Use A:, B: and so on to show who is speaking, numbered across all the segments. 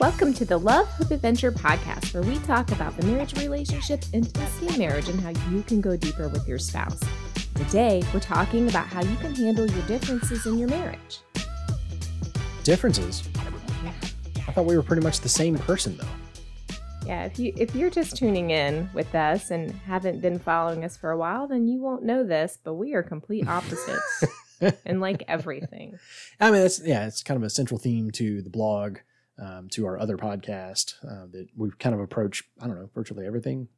A: Welcome to the Love Hope Adventure podcast, where we talk about the marriage relationship, intimacy in marriage, and how you can go deeper with your spouse. Today, we're talking about how you can handle your differences in your marriage.
B: Differences? I thought we were pretty much the same person, though.
A: Yeah, if you if you're just tuning in with us and haven't been following us for a while, then you won't know this, but we are complete opposites in like everything.
B: I mean, it's yeah, it's kind of a central theme to the blog, um, to our other podcast uh, that we kind of approach. I don't know, virtually everything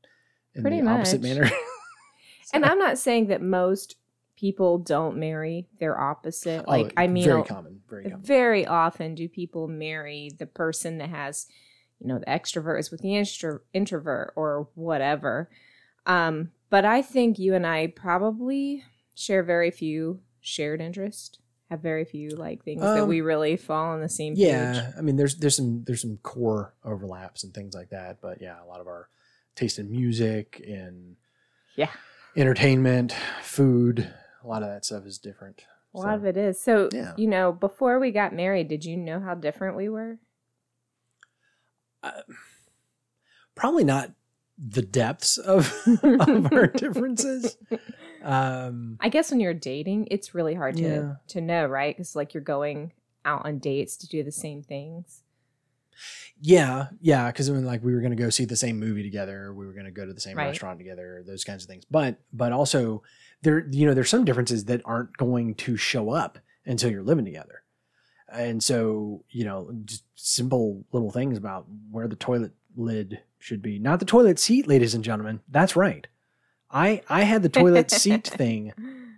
B: in
A: Pretty
B: the opposite
A: much.
B: manner.
A: And I'm not saying that most people don't marry their opposite. Like
B: Oh,
A: I mean
B: very common, very common.
A: very often do people marry the person that has you know the extrovert is with the intro- introvert or whatever um but i think you and i probably share very few shared interest have very few like things that
B: Um,
A: we really fall on the same page
B: Yeah, I mean, there's there's some there's some core overlaps and things like that, but yeah, a lot of our taste in music and
A: Yeah.
B: entertainment, food, a lot of that stuff is different.
A: a lot of it is so
B: Yeah.
A: you know before we got married did you know how different we were
B: Uh, probably not the depths of of our differences. Um,
A: i guess when you're dating it's really hard to
B: Yeah.
A: to know right because like you're going out on dates to do the same things
B: yeah, yeah, because when like we were going to go see the same movie together, we were going to go to the same
A: Right.
B: restaurant together, those kinds of things. But but also there, you know, there's some differences that aren't going to show up until you're living together. And so, you know, just simple little things about where the toilet lid should be. Not the toilet seat, ladies and gentlemen. That's right. I I had the toilet seat thing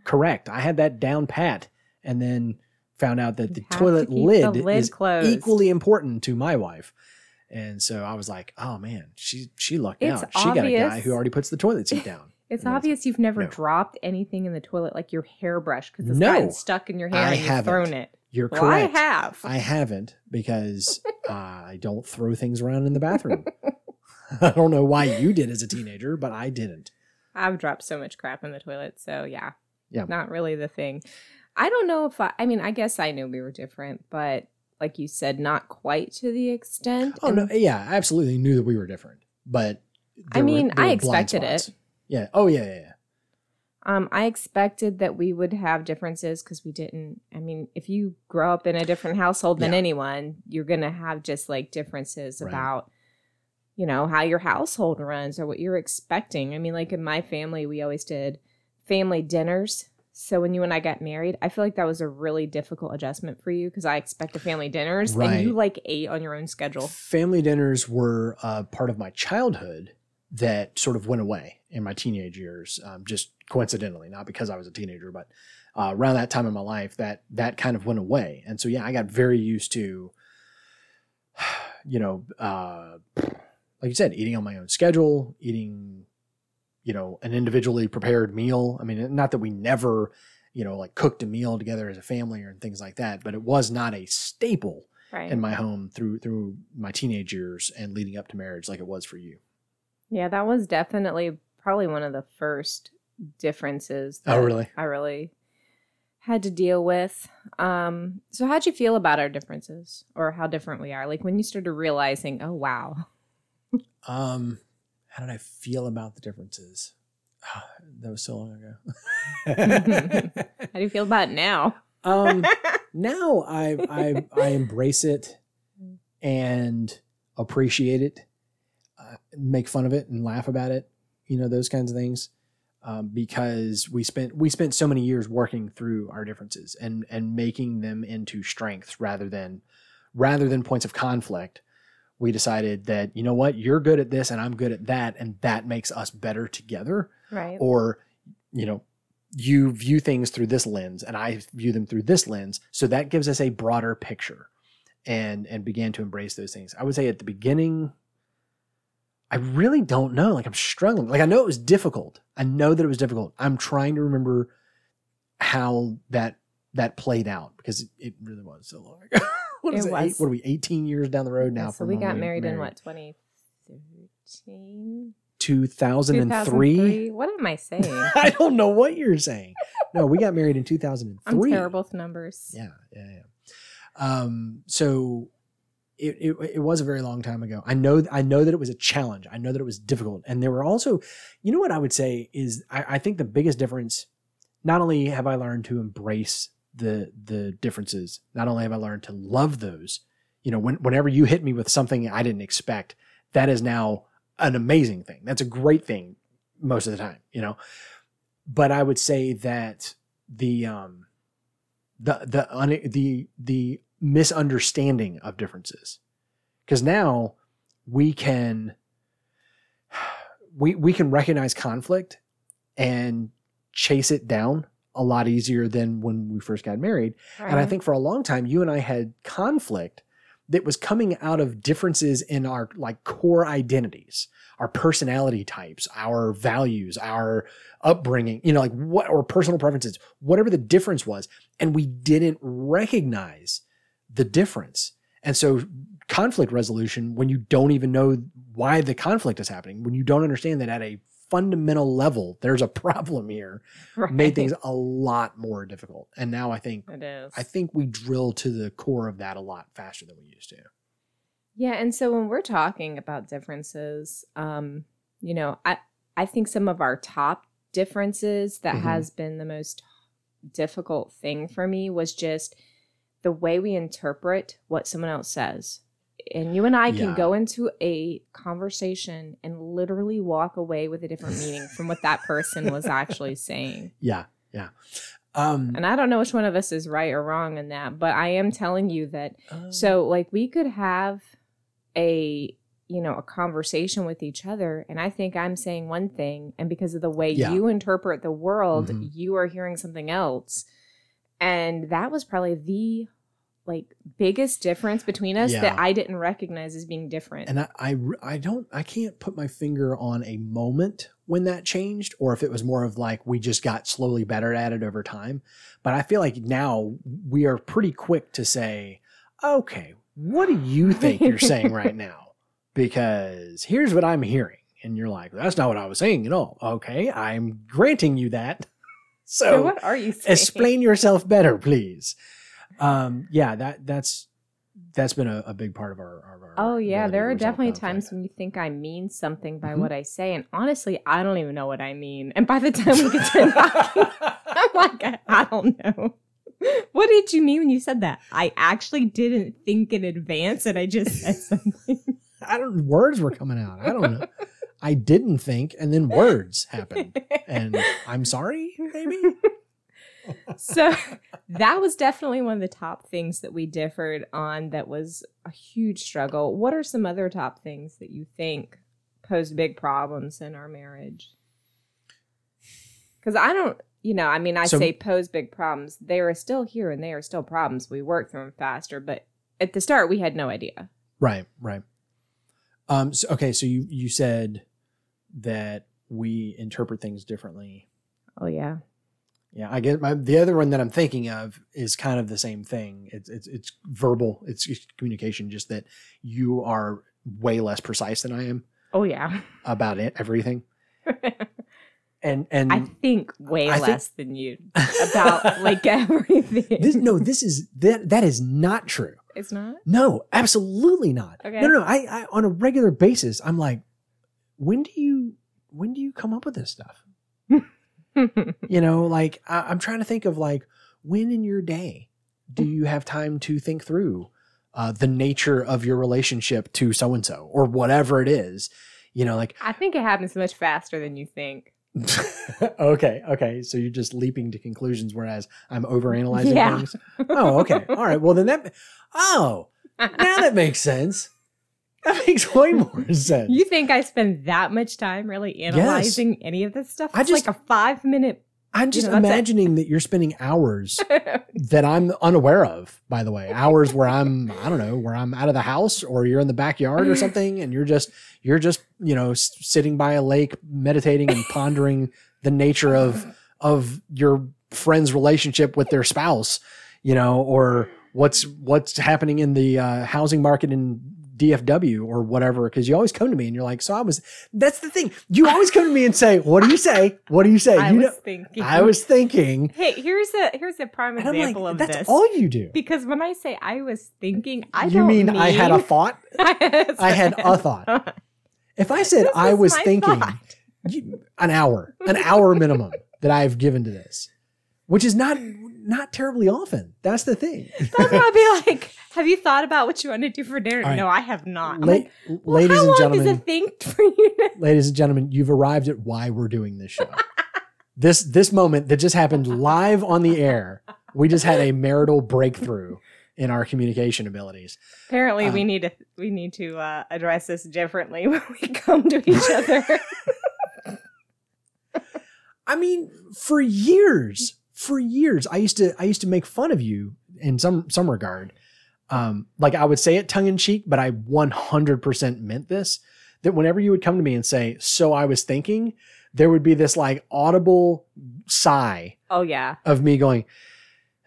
B: correct. I had that down pat and then found out that the
A: have to
B: toilet lid,
A: the lid
B: is
A: closed.
B: equally important to my wife. And so I was like, oh man, she she lucked
A: It's
B: out. She got a guy who already puts the toilet seat down.
A: It's
B: And
A: obvious you've never
B: no.
A: dropped anything in the toilet, like your hairbrush, because it's
B: No,
A: gotten stuck in your hair
B: I
A: and you've
B: haven't.
A: thrown it.
B: You're
A: Well,
B: correct.
A: I have.
B: I haven't because uh, I don't throw things around in the bathroom. I don't know why you did as a teenager, but I didn't.
A: I've dropped so much crap in the toilet, so yeah,
B: Yeah.
A: not really the thing. I don't know if I. I mean, I guess I knew we were different, but like you said, not quite to the extent.
B: Oh
A: And
B: no, yeah, I absolutely knew that we were different, but
A: I
B: were-
A: mean,
B: there
A: I
B: were
A: expected it.
B: Yeah. Oh yeah, yeah, yeah.
A: Um, I expected that we would have differences because we didn't. I mean, if you grow up in a different household than
B: Yeah.
A: anyone, you're gonna have just like differences
B: Right.
A: about, you know, how your household runs or what you're expecting. I mean, like in my family, we always did family dinners. So when you and I got married, I feel like that was a really difficult adjustment for you because I expected family dinners and you like ate on your own schedule.
B: Family dinners were uh, part of my childhood that sort of went away in my teenage years, um, just coincidentally, not because I was a teenager, but uh, around that time in my life, that that kind of went away. And so, yeah, I got very used to, you know, uh, like you said, eating on my own schedule, eating, you know, an individually prepared meal. I mean, not that we never, you know, like cooked a meal together as a family or things like that, but it was not a staple
A: Right.
B: in my home through through my teenage years and leading up to marriage like it was for you.
A: Yeah, that was definitely probably one of the first differences.
B: Oh, really?
A: I really had to deal with. Um, so how'd you feel about our differences or how different we are? Like when you started realizing, oh wow.
B: Um how did I feel about the differences? that was so long ago.
A: How do you feel about it now?
B: um now I I I embrace it and appreciate it, uh, make fun of it and laugh about it, you know those kinds of things, um, because we spent we spent so many years working through our differences and and making them into strengths rather than rather than points of conflict. We decided that you know what you're good at this and I'm good at that, and that makes us better together.
A: Right.
B: or you know you view things through this lens and i view them through this lens. So that gives us a broader picture and and began to embrace those things. I would say at the beginning i really don't know. Like i'm struggling. Like i know it was difficult. I know that it was difficult. I'm trying to remember how that that played out because it, it really was so long ago what is
A: It
B: it, eight, what are we 18 years down the road now
A: so
B: from
A: we got married, in what, 2013?
B: 2003
A: What am I saying?
B: I don't know what you're saying. No, we got married in
A: I'm
B: 2003.
A: terrible with numbers.
B: Yeah, yeah, yeah. Um, so it, it, it was a very long time ago. I know I know that it was a challenge. I know that it was difficult, and there were also, you know, what I would say is I, I think the biggest difference. Not only have I learned to embrace the the differences, not only have I learned to love those. You know, when, whenever you hit me with something I didn't expect, that is now an amazing thing. That's a great thing most of the time. You know, but I would say that the um the the the the misunderstanding of differences because now we can we we can recognize conflict and chase it down a lot easier than when we first got married right. and i think for a long time you and i had conflict that was coming out of differences in our like core identities our personality types our values our upbringing you know like what or personal preferences whatever the difference was and we didn't recognize the difference. And so conflict resolution, when you don't even know why the conflict is happening, when you don't understand that at a fundamental level, there's a problem here, right. made things a lot more difficult. And now I think
A: it is.
B: I think we drill to the core of that a lot faster than we used to.
A: Yeah, and so when we're talking about differences, um, you know, I I think some of our top differences that mm-hmm. has been the most difficult thing for me was just the way we interpret what someone else says. And you and I can yeah. go into a conversation and literally walk away with a different meaning from what that person was actually saying.
B: Yeah, yeah. Um,
A: and I don't know which one of us is right or wrong in that, but I am telling you that. Um, so, like, we could have a you know a conversation with each other and i think i'm saying one thing and because of the way yeah. you interpret the world mm-hmm. you are hearing something else and that was probably the like biggest difference between us yeah. that I didn't recognize as being different.
B: And I, I, I don't, I can't put my finger on a moment when that changed, or if it was more of like we just got slowly better at it over time. But I feel like now we are pretty quick to say, okay, what do you think you're saying right now? Because here's what I'm hearing. And you're like, that's not what I was saying at all. Okay, I'm granting you that. So,
A: so what are you saying?
B: Explain yourself better, please. Um, yeah, that that's that's been a, a big part of our. our
A: oh yeah, there are definitely times when you think I mean something by mm-hmm. what I say, and honestly, I don't even know what I mean. And by the time we get to talking, I'm like, I, I don't know. What did you mean when you said that? I actually didn't think in advance, and I just said something.
B: I don't. Words were coming out. I don't know. I didn't think, and then words happened, and I'm sorry, maybe.
A: So that was definitely one of the top things that we differed on. That was a huge struggle. What are some other top things that you think posed big problems in our marriage? Because I don't, you know, I mean, I so, say pose big problems. They are still here and they are still problems. We work through them faster, but at the start, we had no idea.
B: Right, right. Um. So, okay. So you you said that we interpret things differently.
A: Oh yeah.
B: Yeah, I get my the other one that I'm thinking of is kind of the same thing. It's it's it's verbal, it's, it's communication, just that you are way less precise than I am.
A: Oh yeah,
B: about it, everything. and and
A: I think way I less think, than you about like everything.
B: This, no, this is that that is not true.
A: It's not.
B: No, absolutely not. Okay. No, no. I, I on a regular basis, I'm like, when do you when do you come up with this stuff? you know, like I, I'm trying to think of like when in your day do you have time to think through uh, the nature of your relationship to so and so or whatever it is? You know, like
A: I think it happens much faster than you think.
B: okay, okay. So you're just leaping to conclusions, whereas I'm overanalyzing yeah. things. Oh, okay. All right. Well, then that. Oh, now that makes sense. That makes way more sense.
A: You think I spend that much time really analyzing yes. any of this stuff? It's I just like a five minute.
B: I'm just you know, imagining that you're spending hours that I'm unaware of, by the way. Hours where I'm, I don't know, where I'm out of the house or you're in the backyard or something and you're just, you're just, you know, sitting by a lake meditating and pondering the nature of, of your friend's relationship with their spouse, you know, or what's, what's happening in the uh, housing market in DFW or whatever because you always come to me and you're like, so I was. That's the thing. You always come to me and say, "What do you say? What do you say?"
A: I
B: you
A: was
B: know,
A: thinking.
B: I was thinking,
A: Hey, here's a here's a prime example
B: like,
A: of
B: that's
A: this.
B: all you do.
A: because when I say I was thinking, I
B: you
A: don't
B: mean, I had a thought?
A: I
B: had a thought. If I said I was thinking, you- an hour, an hour minimum that I've given to this, which is not not terribly often. That's the thing.
A: That's why I'd be like, "Have you thought about what you want to do for dinner?"
B: All right.
A: No, I have not. I'm
B: La-
A: like, well,
B: ladies
A: how
B: and
A: long
B: gentlemen,
A: does it think for you? To-
B: ladies and gentlemen, you've arrived at why we're doing this show. this this moment that just happened live on the air. We just had a marital breakthrough in our communication abilities.
A: Apparently, we
B: Um,
A: need to we need to uh, address this differently when we come to each other.
B: I mean, for years, for years, I used to I used to make fun of you in some some regard. Um, like I would say it tongue in cheek, but I 100% meant this. That whenever you would come to me and say, "So I was thinking," there would be this like audible sigh
A: oh yeah,
B: of me going,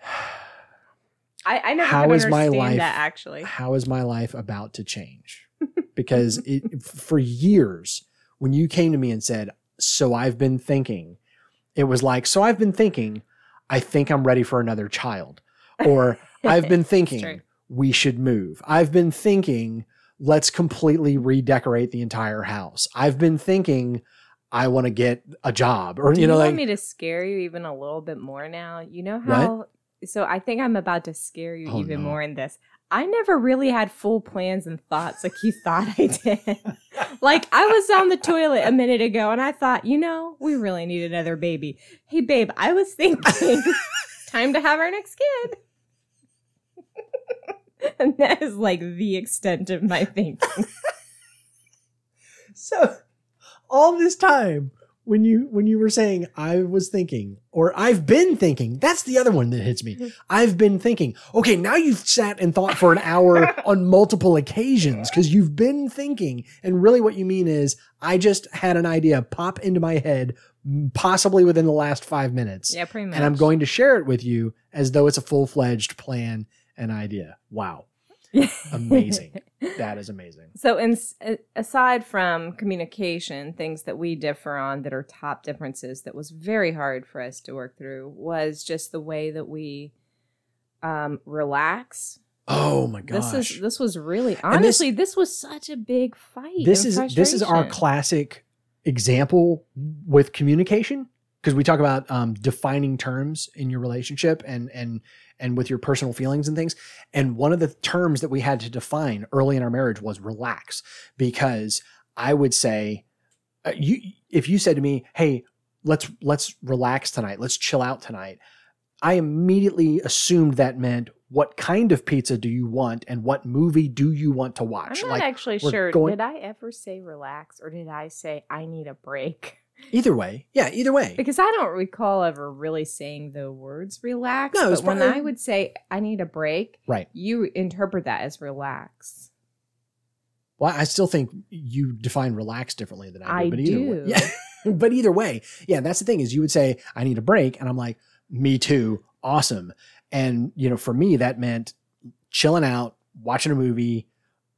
A: I, I never
B: How
A: could
B: my life-
A: that actually.
B: how is my life about to change? Because it, for years, when you came to me and said, So I've been thinking, it was like, So I've been thinking, I think I'm ready for another child. Or I've been thinking, we should move. I've been thinking, let's completely redecorate the entire house. I've been thinking, I want to get a job. Or,
A: Do
B: you
A: you,
B: know,
A: want me to scare you even a little bit more now? You know how? So I think I'm about to scare you
B: Oh,
A: even
B: no.
A: more in this. I never really had full plans and thoughts like you thought I did. like I was on the toilet a minute ago and I thought, you know, we really need another baby. Hey babe, I was thinking time to have our next kid. and that is like the extent of my thinking.
B: So all this time when you when you were saying I was thinking or I've been thinking, that's the other one that hits me. I've been thinking. Okay, now you've sat and thought for an hour on multiple occasions because you've been thinking. And really what you mean is I just had an idea pop into my head possibly within the last 5 minutes.
A: Yeah, pretty much.
B: And I'm going to share it with you as though it's a full-fledged plan and idea. Wow. Amazing. That is amazing.
A: So, in, aside from communication, things that we differ on that are top differences that was very hard for us to work through was just the way that we um, relax.
B: Oh my gosh.
A: This is this was really honestly this, was such a big fight.
B: this is this is our classic example with communication because we talk about um, defining terms in your relationship and and and with your personal feelings and things and one of the terms that we had to define early in our marriage was relax because i would say uh, you if you said to me hey let's let's relax tonight let's chill out tonight i immediately assumed that meant what kind of pizza do you want and what movie do you want to watch
A: I'm not actually sure.
B: going-
A: Did I ever say relax or did I say I need a break?
B: Either way, yeah, either way.
A: Because I don't recall ever really saying the words relax.
B: No,
A: but
B: it's
A: when I would say I need a break,
B: Right.
A: you interpret that as relax.
B: Well, I still think you define relax differently than I do.
A: I
B: but either way,
A: do.
B: yeah. but either way, yeah, that's the thing is you would say I need a break, and I'm like, me too, awesome. And you know, for me, that meant chilling out, watching a movie,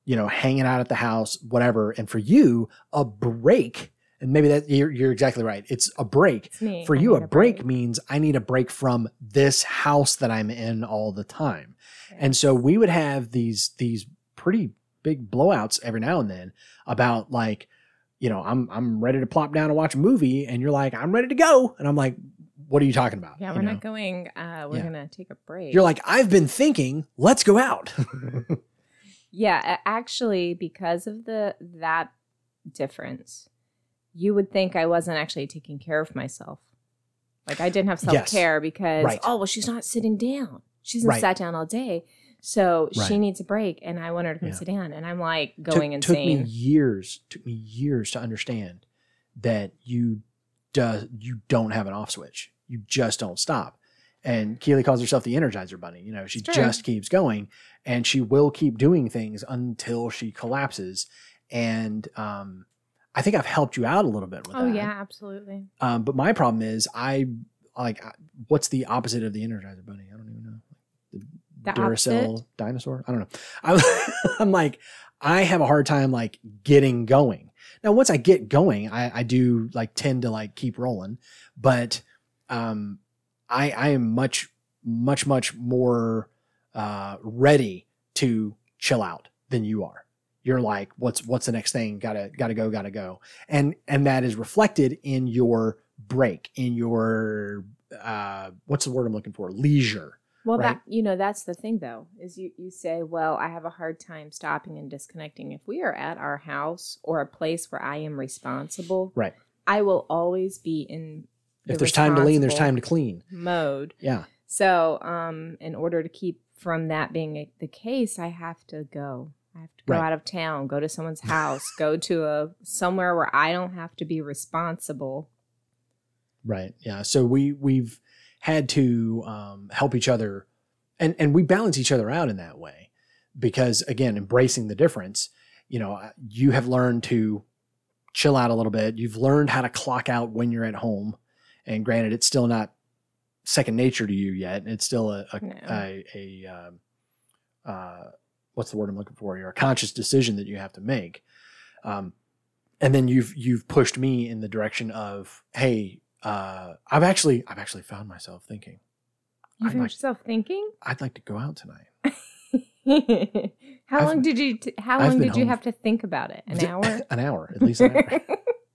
B: you know, hanging out at the house, whatever. And for you, a break, and maybe that you're, you're exactly right. It's a break.
A: It's.
B: For you,
A: need
B: a break means I need a break from this house that I'm in all the time. And so we would have these these pretty big blowouts every now and then about like, you know, I'm I'm ready to plop down and watch a movie, and you're like, I'm ready to go, and I'm like, what are you talking about?
A: Yeah, we're
B: know?
A: not going. Uh, we're
B: Yeah.
A: gonna take a break.
B: You're like, I've been thinking, let's go out.
A: yeah, actually, because of the that difference, you would think I wasn't actually taking care of myself. Like I didn't have self
B: Yes.
A: care because
B: Right.
A: oh well, she's not sitting down. She hasn't
B: Right.
A: sat down all day, so she needs a break, and I want her to come
B: Yeah.
A: sit down. And I'm like
B: took,
A: going
B: took me years, took me years to understand that you does you don't have an off switch. You just don't stop. And Keely calls herself the Energizer Bunny. You know, she
A: true.
B: just keeps going, and she will keep doing things until she collapses. And um, I think I've helped you out a little bit with that.
A: Oh
B: that.
A: yeah, absolutely.
B: Um, but my problem is, I like I- what's the opposite of the Energizer Bunny? I don't even know.
A: The
B: Duracell
A: opposite.
B: dinosaur? I don't know. I'm, I'm like, I have a hard time like getting going. Now, once I get going, I, I do like tend to like keep rolling, but um, I I am much much much more uh, ready to chill out than you are. You're like, what's what's the next thing? Gotta gotta go, gotta go, and and that is reflected in your break, in your uh, what's the word I'm looking for? Leisure.
A: Well,
B: Right.
A: that you know, that's the thing though, is you you say, well, I have a hard time stopping and disconnecting. If we are at our house or a place where I am responsible,
B: Right.
A: I will always be in the
B: If there's time to lean, there's time to clean.
A: mode.
B: Yeah.
A: So, um, in order to keep from that being the case, I have to go. I have to go
B: Right.
A: out of town, go to someone's house, go to a somewhere where I don't have to be responsible.
B: Right. Yeah. So we we've had to um, help each other, and and we balance each other out in that way, because again, embracing the difference. You know, you have learned to chill out a little bit. You've learned how to clock out when you're at home, and granted, it's still not second nature to you yet. It's still a a,
A: No.
B: a, a um, uh, what's the word I'm looking for here? A conscious decision that you have to make. Um, and then you've you've pushed me in the direction of, hey, uh, I've actually I've actually found myself thinking
A: You found
B: like-
A: yourself thinking?
B: I'd like to go out tonight.
A: how
B: I've-
A: long did you? T- how
B: I've
A: long did you have to think about it? An hour.
B: an hour, at least an hour.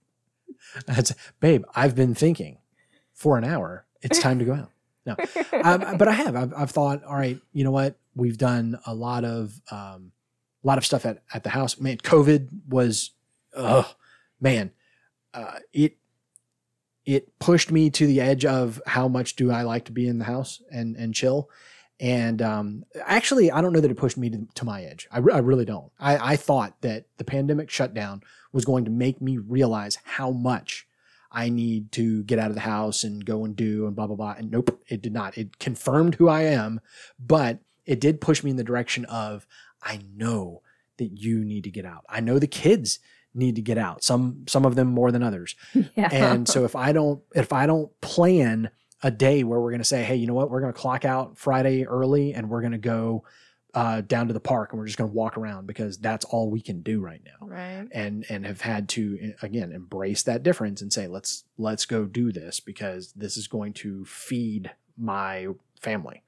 B: That's, babe, I've been thinking for an hour. It's time to go out. No, um, but I have. I've, I've thought, all right, you know what? We've done a lot of um, a lot of stuff at, at the house. Man, COVID was, oh man, uh, it it pushed me to the edge of how much do I like to be in the house and and chill. And um, actually, I don't know that it pushed me to, to my edge. I, re- I really don't. I, I thought that the pandemic shutdown was going to make me realize how much I need to get out of the house and go and do and blah, blah, blah. And nope, it did not. It confirmed who I am, but it did push me in the direction of I know that you need to get out. I know the kids need to get out. Some some of them more than others.
A: yeah.
B: And so if I don't if I don't plan a day where we're going to say, hey, you know what, we're going to clock out Friday early and we're going to go uh, down to the park and we're just going to walk around because that's all we can do right now.
A: right.
B: And and have had to again embrace that difference and say let's let's go do this because this is going to feed my family.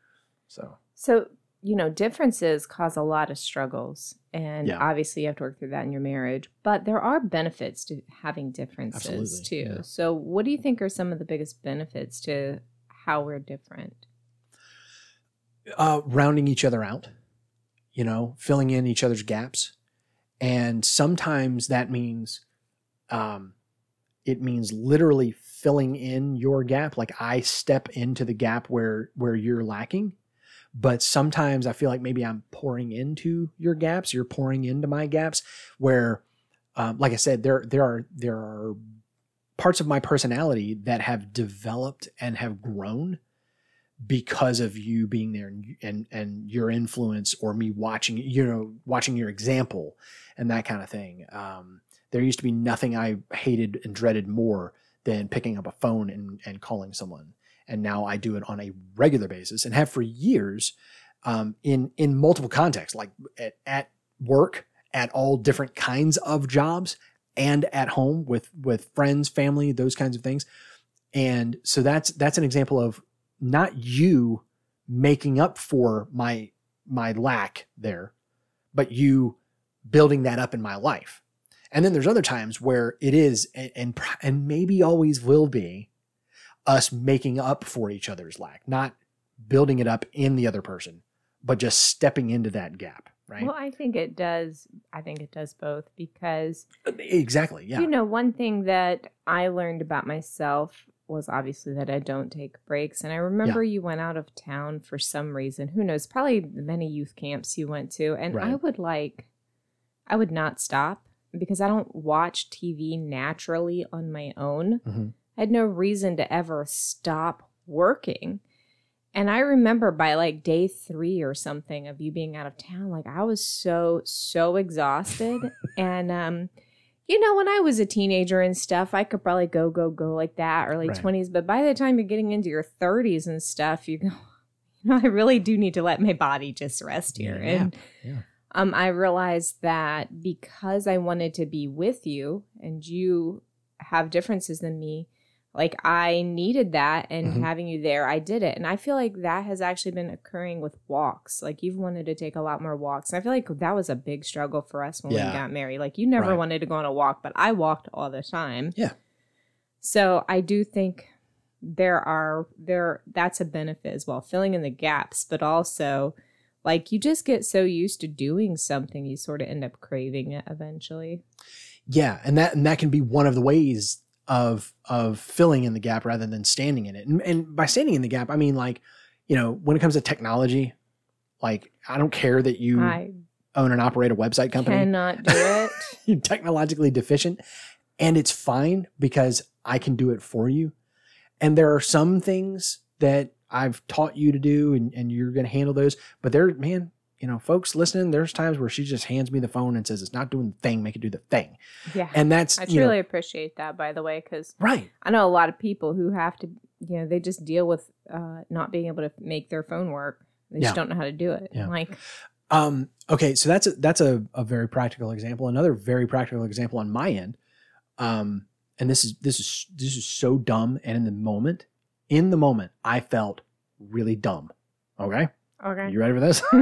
B: So
A: So, you know, differences cause a lot of struggles. And
B: Yeah.
A: obviously, you have to work through that in your marriage. But there are benefits to having differences
B: Absolutely,
A: too.
B: yeah.
A: So, what do you think are some of the biggest benefits to how we're different?
B: uh, rounding each other out, you know, filling in each other's gaps. And sometimes that means, um, it means literally filling in your gap. Like I step into the gap where, where you're lacking. But sometimes I feel like maybe I'm pouring into your gaps. You're pouring into my gaps where, um, like I said, there, there are, there are parts of my personality that have developed and have grown because of you being there and and, and your influence or me watching you know watching your example and that kind of thing. Um, there used to be nothing i hated and dreaded more than picking up a phone and, and calling someone. And now i do it on a regular basis and have for years um, in in multiple contexts like at, at work at all different kinds of jobs and at home with with friends family those kinds of things. And so that's that's an example of not you making up for my my lack there but you building that up in my life and then there's other times where it is and and, and maybe always will be us making up for each other's lack not building it up in the other person but just stepping into that gap right
A: Well, I think it does. I think it does both because
B: exactly yeah
A: You know, one thing that I learned about myself was obviously that I don't take breaks. And I remember you went out of town for some reason. Who knows? Probably the many youth camps you went to. And I would like, I would not stop because I don't watch TV naturally on my own.
B: Mhm.
A: I had no reason to ever stop working. And I remember by like day three or something of you being out of town, like I was so, so exhausted. and, um, you know, when I was a teenager and stuff, I could probably go, go, go like that, early
B: Right.
A: 20s. But by the time you're getting into your 30s and stuff, you go, you know, I really do need to let my body just rest here.
B: Yeah,
A: and
B: yeah.
A: um, I realized that because I wanted to be with you and you have differences than me, like I needed that and
B: Mhm.
A: having you there, I did it. And I feel like that has actually been occurring with walks. Like you've wanted to take a lot more walks. And I feel like that was a big struggle for us when
B: Yeah.
A: we got married. Like you never
B: Right.
A: wanted to go on a walk, but I walked all the time.
B: Yeah.
A: So I do think there are there that's a benefit as well, filling in the gaps, but also like you just get so used to doing something you sort of end up craving it eventually.
B: Yeah, and that and that can be one of the ways of of filling in the gap rather than standing in it. And, and by standing in the gap, I mean like, you know, when it comes to technology, like I don't care that you
A: I
B: own and operate a website company.
A: cannot do it.
B: You're technologically deficient, and it's fine because I can do it for you. And there are some things that I've taught you to do, and, and you're going to handle those. But there, man, you know, folks listening, there's times where she just hands me the phone and says, "It's not doing the thing. Make it do the thing."
A: yeah.
B: And that's
A: I truly
B: know,
A: appreciate that by the way cuz
B: right.
A: I know a lot of people who have to you know, they just deal with uh not being able to make their phone work. They just don't know how to do it.
B: Yeah.
A: Like
B: Um, okay, so that's a, that's a, a very practical example. Another very practical example on my end, um, and this is this is this is so dumb. And in the moment, in the moment, I felt really dumb. Okay,
A: okay.
B: you ready for this?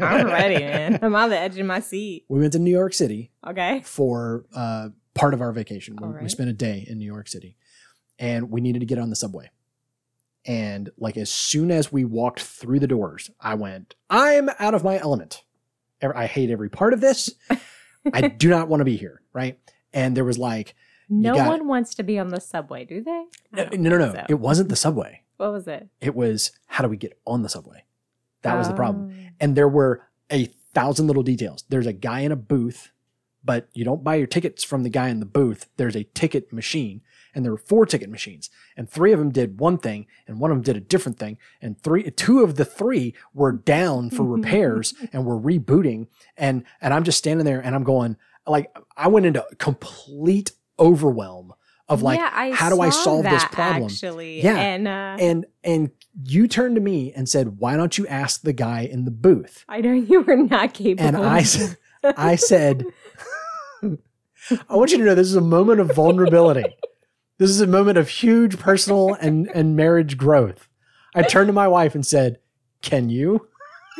A: I'm ready, man. I'm on the edge of my seat.
B: we went to New York City
A: Okay.
B: for uh, part of our vacation. We,
A: All
B: we spent a day in New York City, and we needed to get on the subway. And like as soon as we walked through the doors, I went, "I'm out of my element. I hate every part of this. I do not want to be here." Right? And there was like,
A: No
B: got
A: one wants to be on the subway, do they?
B: no, no, no, no.
A: so.
B: It wasn't the subway.
A: What was it?
B: It was how do we get on the subway? That was the problem.
A: Oh.
B: and there were a thousand little details. There's a guy in a booth, but you don't buy your tickets from the guy in the booth. There's a ticket machine, and there were four ticket machines, and three of them did one thing, and one of them did a different thing, and three, two of the three were down for repairs and were rebooting, and and I'm just standing there, and I'm going like I went into complete overwhelm of like
A: Yeah,
B: how do I solve this problem?
A: Actually,
B: Yeah.
A: and uh,
B: and and you turned to me and said, "Why don't you ask the guy in the booth?"
A: I know you were not capable.
B: And I, I said, I want you to know this is a moment of vulnerability. This is a moment of huge personal and, and marriage growth. I turned to my wife and said, Can you?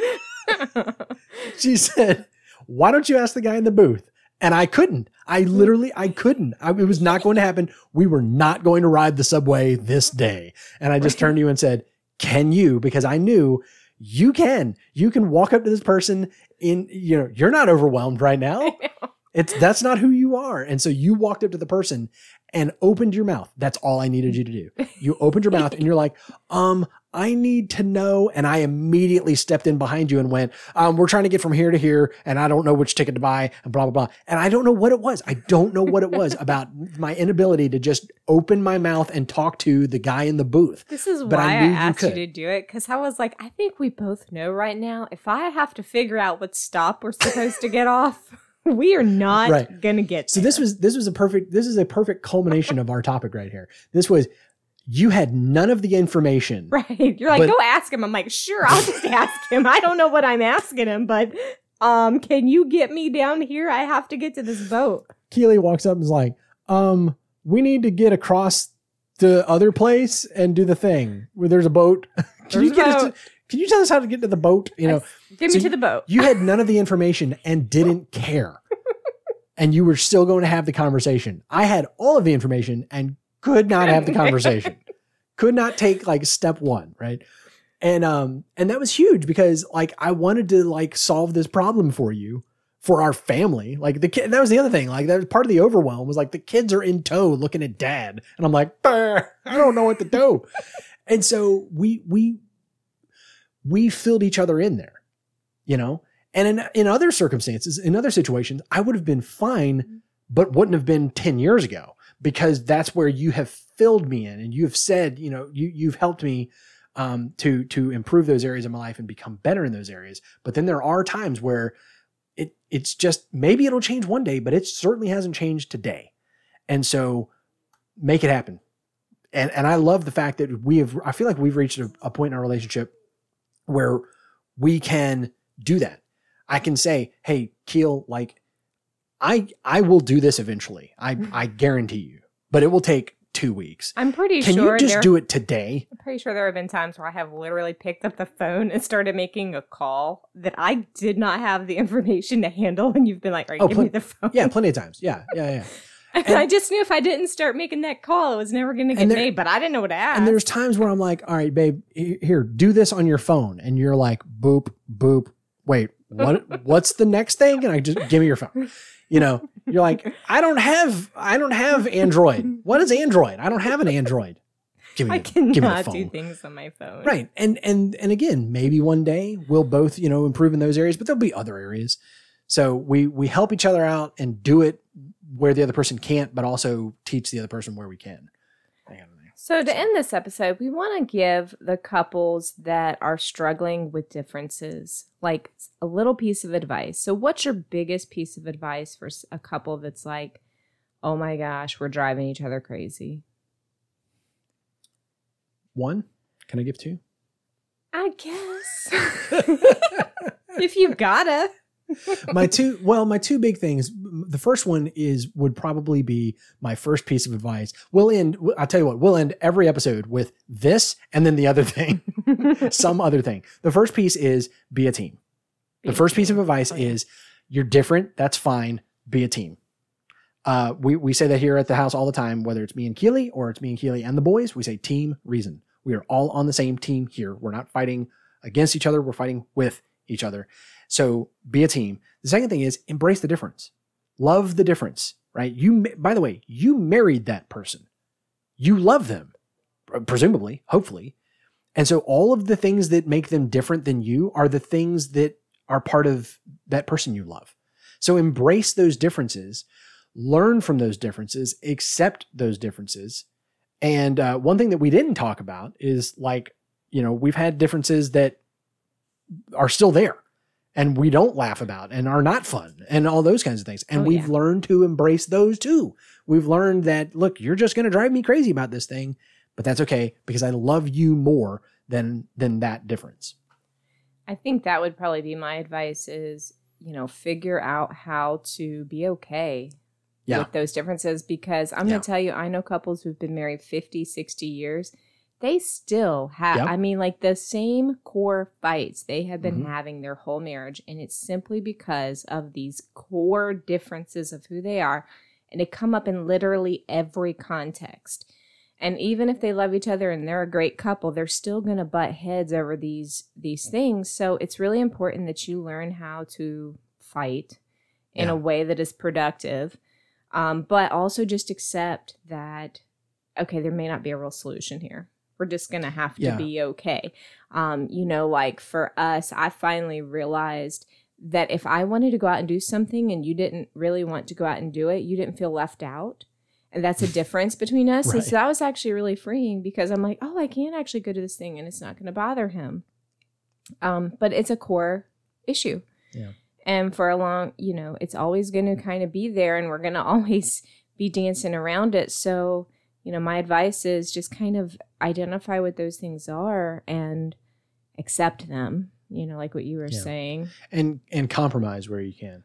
B: She said, Why don't you ask the guy in the booth? And I couldn't. I literally, I couldn't. I, it was not going to happen. We were not going to ride the subway this day. And I just turned to you and said, Can you? Because I knew you can. You can walk up to this person in, you know, you're not overwhelmed right now. It's that's not who you are. And so you walked up to the person and opened your mouth. That's all I needed you to do. You opened your mouth and you're like, um, I need to know. And I immediately stepped in behind you and went, um, we're trying to get from here to here, and I don't know which ticket to buy, and blah, blah, blah. And I don't know what it was. I don't know what it was about my inability to just open my mouth and talk to the guy in the booth.
A: This is
B: But I
A: why I,
B: you
A: asked you
B: could.
A: to do it because I was like, I think we both know right now. If I have to figure out what stop we're supposed to get off, we are not
B: Right.
A: gonna get.
B: So this was this was a perfect this is a perfect culmination of our topic right here. This was you had none of the information.
A: right. You're like,
B: But-
A: go ask him. I'm like, sure, I'll just ask him. I don't know what I'm asking him, but um, can you get me down here? I have to get to this boat.
B: Keely walks up and is like, um, we need to get across the other place and do the thing where there's a boat. can you
A: There's a
B: get us to, can you tell us how to get to the boat? You know,
A: Get
B: So
A: me to the boat.
B: you had none of the information and didn't care. and you were still going to have the conversation. I had all of the information and could not have the conversation. could not take like step 1, right? And um and that was huge because like I wanted to like solve this problem for you for our family. Like the kid that was the other thing. Like that was part of the overwhelm was like the kids are in tow looking at dad and I'm like, I don't know what to do. and so we we we filled each other in there you know and in, in other circumstances in other situations i would have been fine but wouldn't have been 10 years ago because that's where you have filled me in and you have said you know you, you've helped me um, to to improve those areas of my life and become better in those areas. But then there are times where it it's just maybe it'll change one day but it certainly hasn't changed today. And so make it happen. And and i love the fact that we have i feel like we've reached a, a point in our relationship where we can do that. I can say, "Hey, Keel, like I I will do this eventually. I mm-hmm. I guarantee you. But it will take 2 weeks.
A: I'm pretty
B: Can
A: sure
B: you just do it today?"
A: I'm pretty sure there have been times where I have literally picked up the phone and started making a call that I did not have the information to handle, and you've been like, "All right,
B: Oh,
A: give
B: pl-
A: me the phone."
B: Yeah, plenty of times. Yeah, yeah, yeah.
A: And I just knew if I didn't start making that call, it was never going to get
B: there-
A: made. But I didn't know what to ask.
B: And there's times where I'm like, all right, babe, here, do this on your phone. And you're like, boop, boop. Wait, what what's the next thing? And I just give me your phone. You know, you're like, I don't have I don't have Android. What is Android? I don't have an Android. Give me,
A: I
B: the- give me the
A: cannot
B: phone.
A: do things on my phone.
B: Right. And and and again, maybe one day we'll both, you know, improve in those areas, but there'll be other areas. So we we help each other out and do it where the other person can't, but also teach the other person where we can. I don't know.
A: So, to end this episode, we want to give the couples that are struggling with differences like a little piece of advice. So, what's your biggest piece of advice for a couple that's like, oh my gosh, we're driving each other crazy?
B: One? Can I give two?
A: I guess. if you've gotta.
B: My two well my two big things the first one is would probably be my first piece of advice. We'll end i'll tell you what we'll end every episode with this and then the other thing some other thing. The first piece is be a team. The first piece of advice
A: Oh,
B: is you're different that's fine be a team. Uh, we, we say that here at the house all the time whether it's me and keely or it's me and keely and the boys we say team reason. We are all on the same team here. We're not fighting against each other we're fighting with each other so be a team. The second thing is embrace the difference. Love the difference, right? You, by the way, you married that person. You love them, presumably, hopefully. And so all of the things that make them different than you are the things that are part of that person you love. So embrace those differences, learn from those differences, accept those differences. And uh, one thing that we didn't talk about is like, you know, we've had differences that are still there and we don't laugh about and are not fun and all those kinds of things. And
A: Oh,
B: we've
A: yeah.
B: learned to embrace those too. We've learned that, look, you're just going to drive me crazy about this thing, but that's okay because I love you more than, than that difference.
A: I think that would probably be my advice is, you know, figure out how to be okay
B: Yeah.
A: with those differences because I'm
B: Yeah.
A: going to tell you, I know couples who've been married 50, 60 years. They still have,
B: Yep.
A: I mean, like the same core fights they have been
B: Mhm.
A: having their whole marriage. And it's simply because of these core differences of who they are. And they come up in literally every context. And even if they love each other and they're a great couple, they're still going to butt heads over these these things. So it's really important that you learn how to fight in
B: Yeah.
A: a way that is productive, um, but also just accept that okay, there may not be a real solution here. We're just going to have to
B: Yeah.
A: be okay. Um, you know, like for us, I finally realized that if I wanted to go out and do something and you didn't really want to go out and do it, you didn't feel left out. And that's a difference between us. And so that was actually really freeing because I'm like, oh, I can actually go to this thing and it's not going to bother him. Um, but it's a core issue.
B: Yeah.
A: And for a long, you know, it's always going to kind of be there and we're going to always be dancing around it. So, you know, my advice is just kind of identify what those things are and accept them, you know, like what you were
B: Yeah.
A: saying.
B: And, and compromise where you can.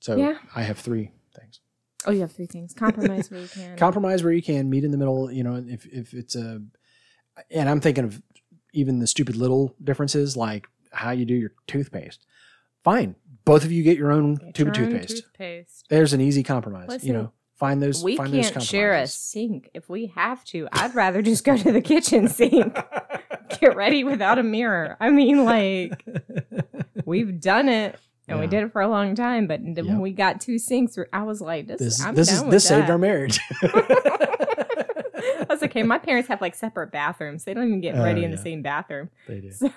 B: So
A: Yeah.
B: I have three things.
A: Oh, you have three things. Compromise where you can.
B: compromise where you can meet in the middle you know if if it's a and i'm thinking of even the stupid little differences like how you do your toothpaste fine both of you get your own
A: Get
B: tube of
A: your own
B: toothpaste
A: toothpaste.
B: there's an easy compromise
A: Listen,
B: you know find those
A: We
B: find
A: can't share a sink if we have to. I'd rather just go to the kitchen sink. Get ready without a mirror. I mean, like, we've done it and we did it for a long time, but
B: Yep.
A: when we got two sinks, I was like, this,
B: this
A: I'm
B: this is this saved our marriage
A: I was like, okay, my parents have like separate bathrooms. They don't even get
B: Oh,
A: ready in the same bathroom.
B: they do
A: So,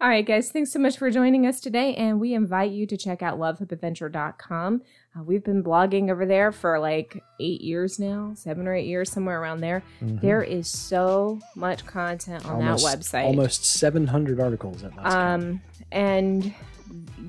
A: all right, guys, thanks so much for joining us today. And we invite you to check out lovehopeadventure.com. Uh, we've been blogging over there for like eight years now, seven or eight years, somewhere around there.
B: Mhm.
A: There is so much content on
B: almost,
A: that website.
B: almost 700 articles at last.
A: Um, and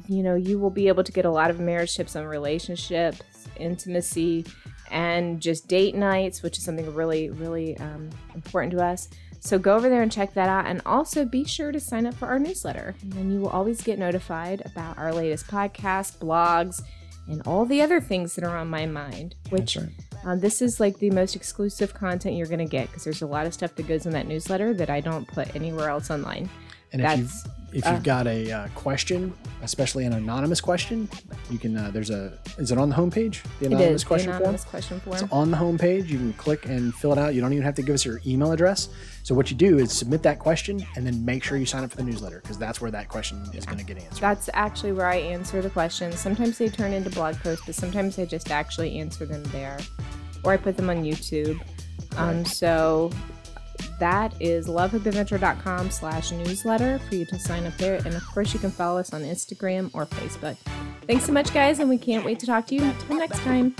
A: you know, you will be able to get a lot of marriage tips on relationships, intimacy, and just date nights, which is something really, really um, important to us. So go over there and check that out. And also be sure to sign up for our newsletter. And then you will always get notified about our latest podcasts, blogs, and all the other things that are on my mind. Which
B: right.
A: uh, this is like the most exclusive content you're going to get because there's a lot of stuff that goes in that newsletter that I don't put anywhere else online.
B: And
A: That's
B: if you've got a uh, question, especially an anonymous question, you can. Uh, there's a. Is it on the homepage? The anonymous
A: is
B: question
A: the
B: form.
A: anonymous question form.
B: It's on the homepage. You can click and fill it out. You don't even have to give us your email address. So what you do is submit that question and then make sure you sign up for the newsletter because that's where that question is going to get answered.
A: That's actually where I answer the questions. Sometimes they turn into blog posts, but sometimes I just actually answer them there, or I put them on YouTube. Um, so that is lovehopeadventure.com slash newsletter for you to sign up there. And of course, you can follow us on Instagram or Facebook. Thanks so much, guys, and we can't wait to talk to you until next time.